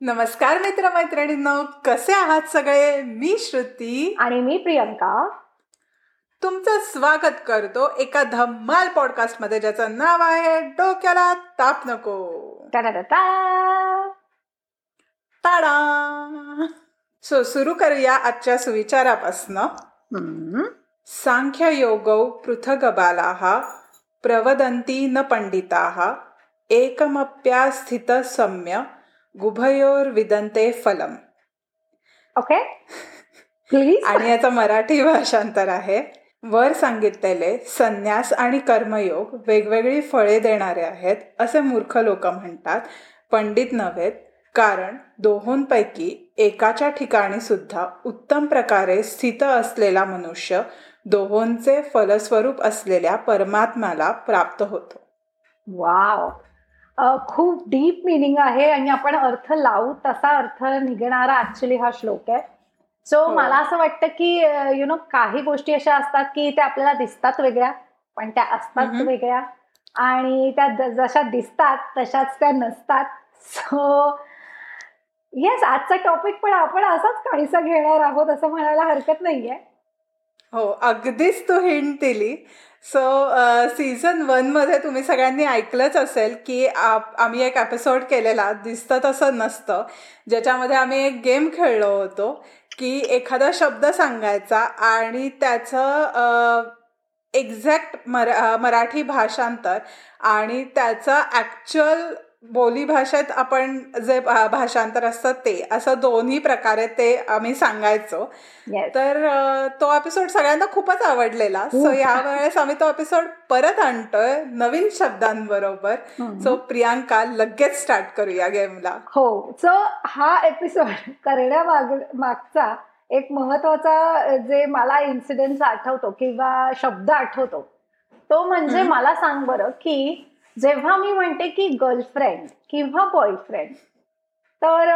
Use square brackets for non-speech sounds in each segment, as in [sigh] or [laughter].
नमस्कार मित्र मैत्रिणींनो कसे आहात सगळे? मी श्रुती. आणि मी प्रियंका. तुमचं स्वागत करतो एका धम्माल पॉडकास्टमध्ये ज्याचं नाव आहे डोक्याला ताप नको. ताडा सो सुरू करूया आजच्या सुविचारापासनं. सांख्य योगौ पृथगबालाः प्रवदन्ति न पंडिताः एकमप्यास्थित सम्य गुभयोर्विदन्ते फलम. ओके प्लीज [laughs] आणि याचं मराठी भाषांतर आहे. वर सांगितलेले संन्यास आणि कर्मयोग वेगवेगळी फळे देणारे आहेत असे मूर्ख लोक म्हणतात. पंडित नव्हेत कारण दोहोंपैकी एकाच्या ठिकाणी सुद्धा उत्तम प्रकारे स्थित असलेला मनुष्य दोहोंचे फलस्वरूप असलेल्या परमात्म्याला प्राप्त होतो. वाव खूप डीप मिनिंग आहे आणि आपण अर्थ लावू तसा अर्थ निघणारा ऍक्च्युली हा श्लोक आहे सो हो. मला असं वाटतं की यु नो काही गोष्टी अशा असतात की त्या आपल्याला दिसतात वेगळ्या पण त्या असतात. वेगळ्या आणि त्या जशा दिसतात तशाच त्या नसतात सो येस आजचा टॉपिक पण आपण असाच काहीसा घेणार आहोत असं म्हणायला हरकत नाहीये हो अगदीच तू हिंट दिली. सो सीझन वनमध्ये तुम्ही सगळ्यांनी ऐकलंच असेल की आप- आम्ही एक एपिसोड केलेला दिसतं तसं नसतं. ज्याच्यामध्ये आम्ही एक गेम खेळलो होतो की एखादा शब्द सांगायचा आणि त्याचं एक्झॅक्ट मरा मराठी भाषांतर आणि त्याचं ॲक्च्युअल बोली भाषेत आपण जे भाषांतर असतं ते असं दोन्ही प्रकारे ते आम्ही सांगायचो. येस तर तो एपिसोड सगळ्यांना खूपच आवडलेला. सो खूप. यावेळेस आम्ही तो एपिसोड परत आणतोय नवीन शब्दांबरोबर. सो प्रियांका लगेच स्टार्ट करूया गेमला. हो. सो हा एपिसोड [laughs] करण्यामाग मागचा एक महत्त्वाचा जे मला इन्सिडेंट आठवतो किंवा शब्द आठवतो तो म्हणजे. मला सांग बरं की जेव्हा मी म्हणते की गर्लफ्रेंड किंवा बॉयफ्रेंड तर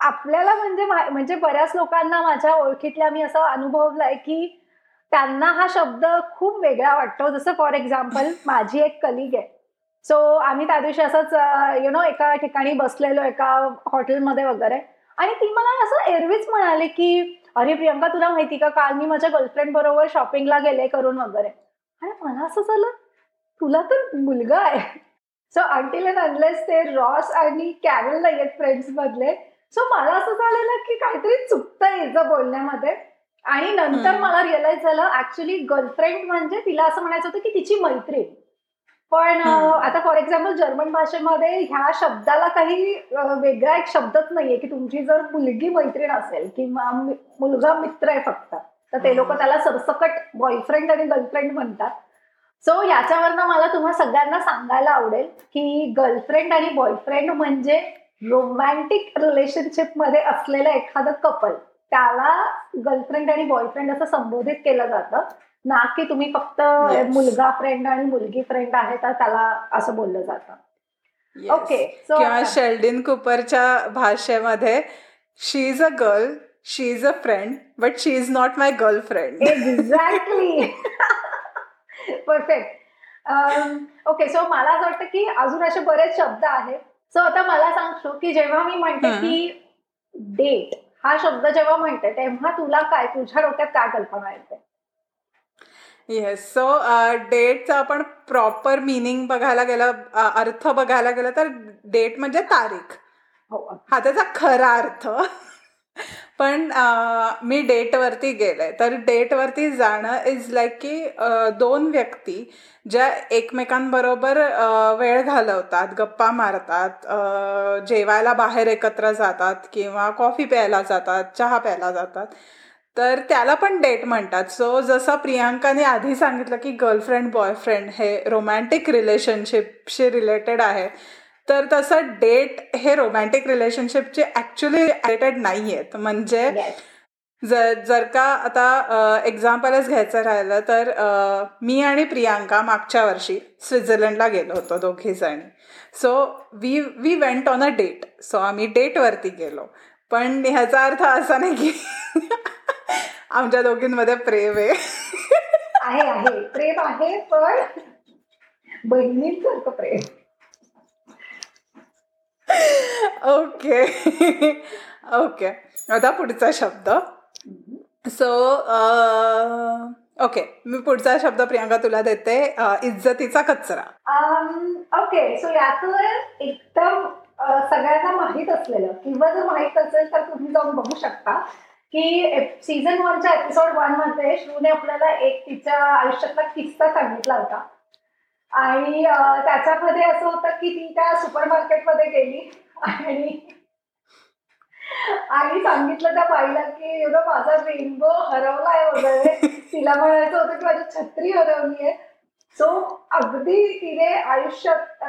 आपल्याला म्हणजे म्हणजे बऱ्याच लोकांना माझ्या ओळखीतल्या मी असं अनुभवलंय की त्यांना हा शब्द खूप वेगळा वाटतो. जसं फॉर एक्झाम्पल माझी एक कलिग आहे. सो आम्ही त्या दिवशी असंच यु नो एका ठिकाणी बसलेलो एका हॉटेलमध्ये वगैरे. आणि ती मला असं एरवीच म्हणाले की अरे प्रियंका तुला माहिती का? काल मी माझ्या गर्लफ्रेंड बरोबर शॉपिंगला गेले करून वगैरे. आणि मला असं झालं तुला तर मुलगा आहे. सो अंटिल अँड अनलेस ते रॉस आणि कॅरल नाही आहेत फ्रेंड्स मधले सो मला असं झालेलं की काहीतरी चुकतंय हिचं बोलण्यामध्ये. आणि नंतर. मला रिअलाइज झालं ऍक्च्युली गर्लफ्रेंड म्हणजे तिला असं म्हणायचं होतं की तिची मैत्रीण. पण. आता फॉर एक्झाम्पल जर्मन भाषेमध्ये ह्या शब्दाला काही वेगळा एक शब्दच नाहीये की तुमची जर मुलगी मैत्रीण असेल किंवा मुलगा मित्र आहे फक्त तर ते लोक त्याला सरसकट बॉयफ्रेंड आणि गर्लफ्रेंड म्हणतात. सो याच्यावरनं मला तुम्हा सगळ्यांना सांगायला आवडेल की गर्लफ्रेंड आणि बॉयफ्रेंड म्हणजे रोमॅन्टिक रिलेशनशिपमध्ये असलेलं एखादं कपल त्याला गर्लफ्रेंड आणि बॉयफ्रेंड असं संबोधित केलं जातं. ना की तुम्ही फक्त Yes. मुलगा फ्रेंड आणि मुलगी फ्रेंड आहे तर त्याला असं बोललं जातं. Yes. ओके सो किंवा शेल्डिन कुपरच्या भाषेमध्ये she is a girl she is a friend but she is not my girlfriend exactly perfect okay so मला असं वाटतं की अजून असे बरेच शब्द आहेत. सो आता मला सांगतो की जेव्हा मी म्हणते. की डेट हा शब्द जेव्हा म्हणते तेव्हा तुला काय तुझ्या डोक्यात काय कल्पना येते? येस सो डेटचं आपण प्रॉपर मिनिंग बघायला गेलं अर्थ बघायला गेलं तर डेट म्हणजे तारीख. हो हा त्याचा खरा अर्थ. पण मी डेटवरती गेले. तर डेटवरती जाणं इज लाईक की दोन व्यक्ती ज्या एकमेकांबरोबर वेळ घालवतात गप्पा मारतात जेवायला बाहेर एकत्र जातात किंवा कॉफी प्यायला जातात चहा प्यायला जातात. तर त्याला पण डेट म्हणतात. सो जसं प्रियांकाने आधी सांगितलं की गर्लफ्रेंड बॉयफ्रेंड हे रोमॅन्टिक रिलेशनशिपशी रिलेटेड आहे तर तसं डेट हे रोमॅन्टिक रिलेशनशिपचे ॲक्च्युली रिलेटेड नाही आहेत म्हणजे. जर जर का आता एक्झाम्पलच घ्यायचं राहिलं तर मी आणि प्रियांका मागच्या वर्षी स्वित्झर्लंडला गेलो होतो दोघी जणी. So we we went on a date so आम्ही डेटवरती गेलो. पण ह्याचा अर्थ असा नाही की [laughs] आमच्या दोघींमध्ये प्रेम आहे. आहे आहे. प्रेम आहे पण बहिणींसारखं प्रेम. ओके ओके [laughs] आता पुढचा शब्द. सो ओके uh, मी पुढचा शब्द प्रियांका तुला देते. Uh, इज्जतीचा कचरा. Um, ओके सो याचं एकदम uh, सगळ्यांना माहीत असलेलं. किंवा जर माहीत असेल तर तुम्ही जाऊन बघू शकता. की सीझन वनच्या एपिसोड वनमध्ये श्रूने आपल्याला एक तिच्या आयुष्यातला किस्सा सांगितला होता. आणि त्याच्यामध्ये असं होतं की ती त्या सुपर मार्केटमध्ये गेली आणि आणि सांगितलं त्या बाईला की यु नो माझा रेनबो हरवलाय वगैरे. तिला म्हणायचं होतं की माझी छत्री हरवली आहे. सो अगदी तिने आयुष्यात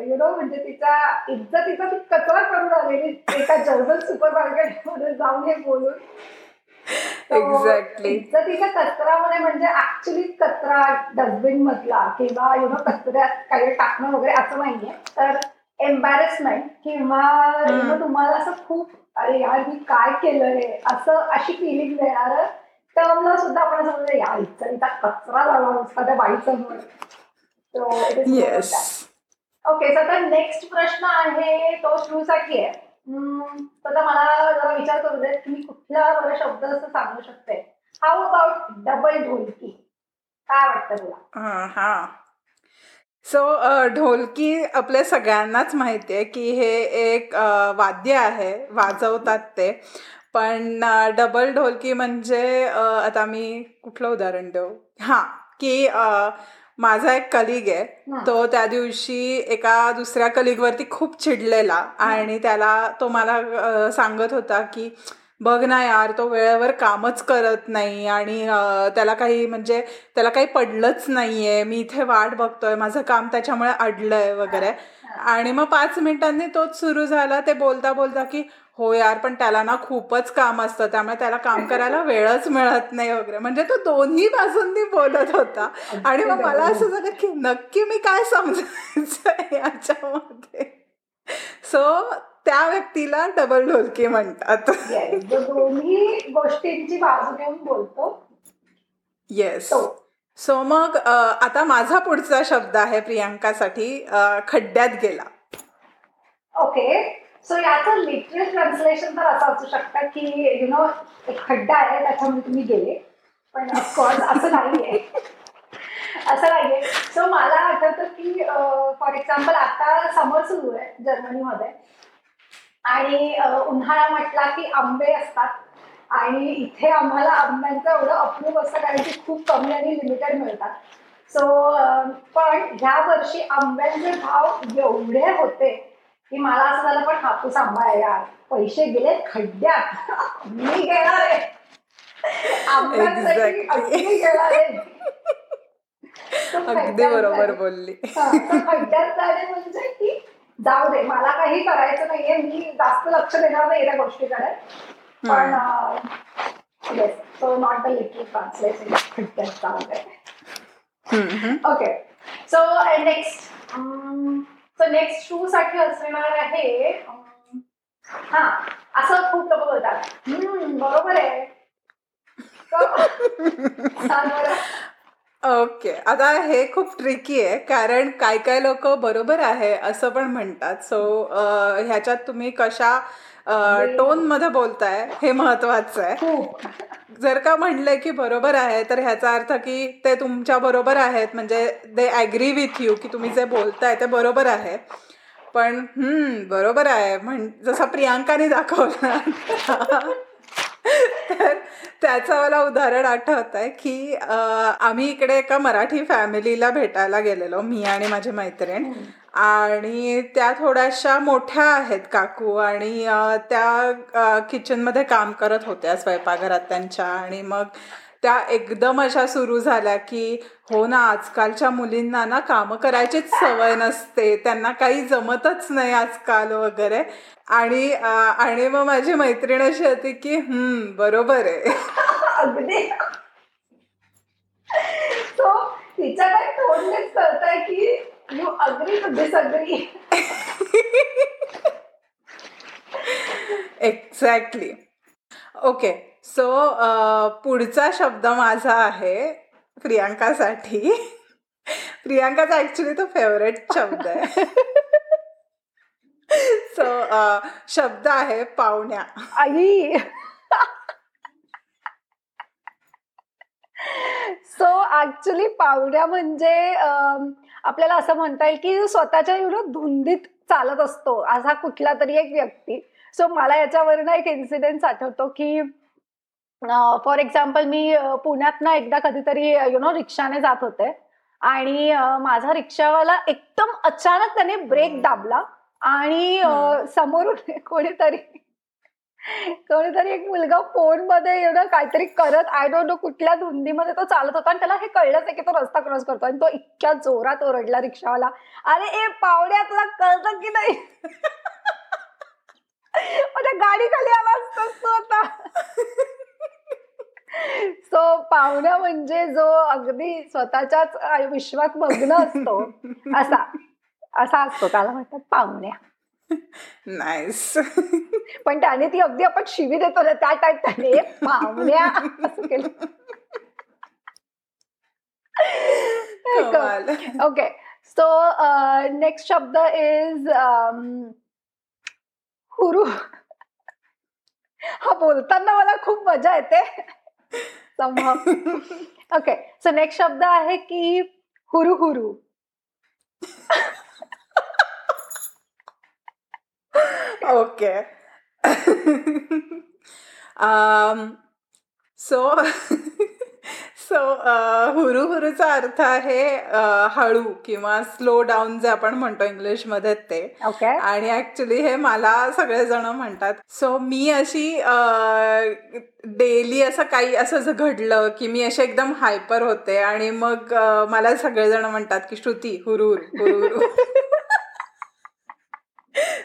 यु नो म्हणजे तिचा इज्जतीचा ती कचरा करून आलेली एका जर्मन सुपर मार्केटमध्ये जाऊन हे बोलून. एक्झॅक्टली इज्जतीचा कचरामध्ये म्हणजे ऍक्च्युली कचरा डस्टबिन मधला किंवा यु नो कचऱ्यात काही टाकणं वगैरे असं नाहीये. तर एम्बॅरेसमेंट किंवा तुम्हाला असं खूप अरे यार मी काय केलंय? असं अशी फिलिंग देणार टर्मला सुद्धा आपण समजा या इच्छा कचरा झाला नुसता त्या बाईसमोर ओके तर आता नेक्स्ट प्रश्न आहे तो साठी आहे. तर मला जरा विचार करू देत की मी कुठला बरं शब्द असं सांगू शकते? हाऊ अबाउट डबल ढोलकी? काय वाटतं तुला? हा सो ढोलकी आपल्या सगळ्यांनाच माहिती आहे की हे एक वाद्य आहे वाजवतात ते. पण डबल ढोलकी म्हणजे आता मी कुठलं उदाहरण देऊ? हां की माझा एक कलिग आहे. तो त्या दिवशी एका दुसऱ्या कलिगवरती खूप चिडलेला आणि त्याला तो मला सांगत होता की बघ ना यार तो वेळेवर कामच करत नाही आणि त्याला काही म्हणजे त्याला काही पडलंच नाहीये. मी इथे वाट बघतोय. माझं काम त्याच्यामुळे अडलंय वगैरे. आणि मग पाच मिनिटांनी तोच सुरू झाला. ते बोलता बोलता की हो यार पण त्याला ना खूपच काम असतं. त्यामुळे त्याला काम करायला वेळच मिळत नाही वगैरे. म्हणजे तो दोन्ही बाजूंनी बोलत होता. आणि मग मला असं झालं की नक्की मी काय समजायचं याच्यामध्ये? सो त्या व्यक्तीला डबल ढोलकी म्हणतात. दोन्ही गोष्टींची बाजू घेऊन बोलतो. येस सो मग आता माझा पुढचा शब्द आहे प्रियांकासाठी. खड्ड्यात गेला. ओके सो याचं लिटरल ट्रान्सलेशन तर असं असू शकतं की यु नो एक खड्डा आहे त्याच्यामध्ये तुम्ही गेले. पण ऑफकोर्स असं नाहीये. असं नाहीये. सो मला आठवतं की फॉर एक्झाम्पल आता समर सुरू आहे जर्मनीमध्ये. आणि उन्हाळा म्हटला की आंबे असतात. आणि इथे आम्हाला आंब्यांचं एवढं अप्रूव असतं कारण की खूप कमी आणि लिमिटेड मिळतात. सो पण ह्या वर्षी आंब्यांचे भाव एवढे होते की मला असं झालं पण हापूस आंबा आहे यार पैसे गेले खड्ड्यात. [laughs] मी घेणार आहे. अगदी बरोबर बोलली. खड्ड्यात जाणे म्हणजे की जाऊ दे मला काही करायचं नाहीये. मी जास्त लक्ष देणार नाही या गोष्टीकडे. पण yes so not the literal translation खड्ड्यात जाऊ दे. Okay so next so next shoe साठी असणार आहे हा असं खूप लोक बोलतात. बरोबर आहे. [laughs] ओके. आता हे खूप ट्रिकी आहे कारण काय काय लोक बरोबर आहे असं पण म्हणतात. सो ह्याच्यात तुम्ही कशा टोनमध्ये बोलताय हे महत्वाचं आहे. जर का म्हणलंय की बरोबर आहे तर ह्याचा अर्थ की ते तुमच्या बरोबर आहेत. म्हणजे दे ॲग्री विथ यू की तुम्ही जे बोलताय ते बरोबर आहे. पण बरोबर आहे. म्हण जसं प्रियांकाने दाखवलं. तर त्याचं मला उदाहरण आठवत आहे की आम्ही इकडे एका मराठी फॅमिलीला भेटायला गेलेलो मी आणि माझी मैत्रीण. आणि त्या थोड्याशा मोठ्या आहेत काकू आणि त्या किचनमध्ये काम करत होत्या स्वयंपाकघरात त्यांच्या. आणि मग त्या एकदम अशा सुरू झाल्या की हो ना आजकालच्या मुलींना ना कामं करायचीच सवय नसते. त्यांना काही जमतच नाही आजकाल वगैरे. आणि आणि मग माझी मैत्रीण अशी होती की हम्म बरोबर आहे. अगदी. तिच्याकडे तोंडच कळत की you agree to disagree exactly okay so पुढचा शब्द माझा आहे प्रियांकासाठी. [laughs] प्रियांकाचा ऍक्च्युली तो फेवरेट शब्द आहे. [laughs] सो शब्द आहे पाहुण्या. आई. सो ऍक्च्युली पावड्या म्हणजे आपल्याला असं म्हणता येईल की स्वतःच्या एवढं धुंदीत चालत असतो असा कुठला तरी एक व्यक्ती. सो मला याच्यावरनं एक इन्सिडेंट आठवतो की फॉर एक्झाम्पल मी पुण्यात ना एकदा कधीतरी यु नो रिक्षाने जात होते आणि माझा रिक्षावाला एकदम अचानक त्याने ब्रेक दाबला आणि समोरून [laughs] कोणीतरी कोणीतरी एक मुलगा फोनमध्ये एवढं काहीतरी करत आय डोंट नो कुठल्या धुंदीमध्ये तो चालत होता आणि त्याला हे कळलंच आहे की तो रस्ता क्रॉस करतो आणि तो इतक्या जोरात ओरडला रिक्षावाला अरे ए पावड्या तुला कळतं की नाही? [laughs] माझ्या गाडी खाली आला असतो आता. सो पाहुण्या म्हणजे जो अगदी स्वतःच्याच विश्वात मग्न असतो असा असा असतो. त्याला म्हणतात पाहुण्या. नाईस पण त्याने ती अगदी आपण शिवी देतो ना त्या टाईप त्याने पाहुण्या असं केलं. ओके सो नेक्स्ट शब्द इज हुरू. हा बोलताना मला खूप मजा येते. ओके सो नेक्स्ट शब्द आहे की हुरू हुरू ओके सो सो हुरू हुरूचा अर्थ आहे हळू किंवा स्लो डाऊन जे आपण म्हणतो इंग्लिशमध्ये ते. ओके आणि ऍक्च्युली हे मला सगळेजण म्हणतात. सो मी अशी डेली असं काही असं जर घडलं की मी असे एकदम हायपर होते आणि मग मला सगळेजण म्हणतात की श्रुती हुरूर हुरूर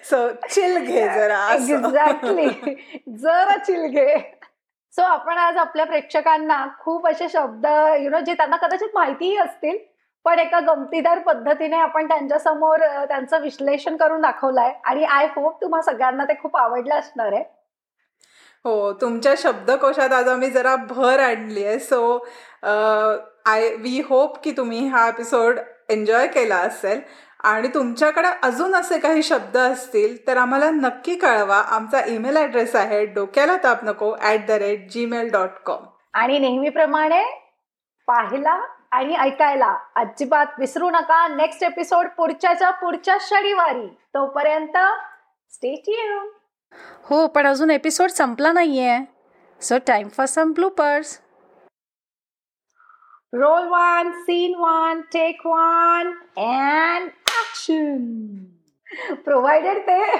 सो चिल घे जरा एक्झॅक्टली जरा चिल घे. सो आपण आज आपल्या प्रेक्षकांना खूप असे शब्द यु नो जे त्यांना कदाचित माहितीही असतील पण एका गमतीदार पद्धतीने आपण त्यांच्यासमोर त्यांचं विश्लेषण करून दाखवलंय. आणि आय होप तुम्हा सगळ्यांना ते खूप आवडलं असणार आहे. हो तुमच्या शब्दकोशात आज आम्ही जरा भर आणली आहे. सो आय वी होप की तुम्ही हा एपिसोड एन्जॉय केला असेल. आणि तुमच्याकडे अजून असे काही शब्द असतील तर आम्हाला नक्की कळवा. आमचा ईमेल ॲड्रेस आहे डोक्याला ताप नको at the rate Gmail dot com. आणि नेहमीप्रमाणे पाहिला आणि ऐकायला अजिबात विसरू नका. नेक्स्ट एपिसोड पुढच्याच्या पुढच्या शनिवारी. तोपर्यंत स्टेट हो पण अजून एपिसोड संपला नाहीये. So time for some bloopers roll one scene one take one and action provided ते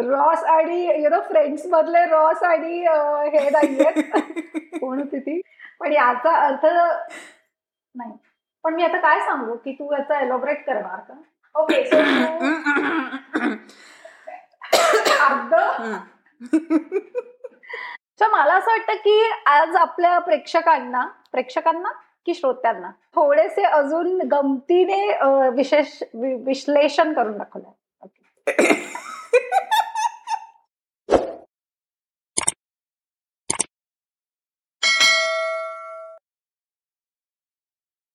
रॉस आणि यु नो फ्रेंड्स मधले रॉस आणि हे नाहीये [laughs] कोण होती ती? पण याचा अर्थ नाही. पण मी आता काय सांगू की तू याचा एलोबरेट करणार का? ओके सो [laughs] मला असं वाटतं की आज आपल्या प्रेक्षकांना प्रेक्षकांना की श्रोत्यांना थोडेसे अजून गमतीने विशेष विश्लेषण करून दाखवलं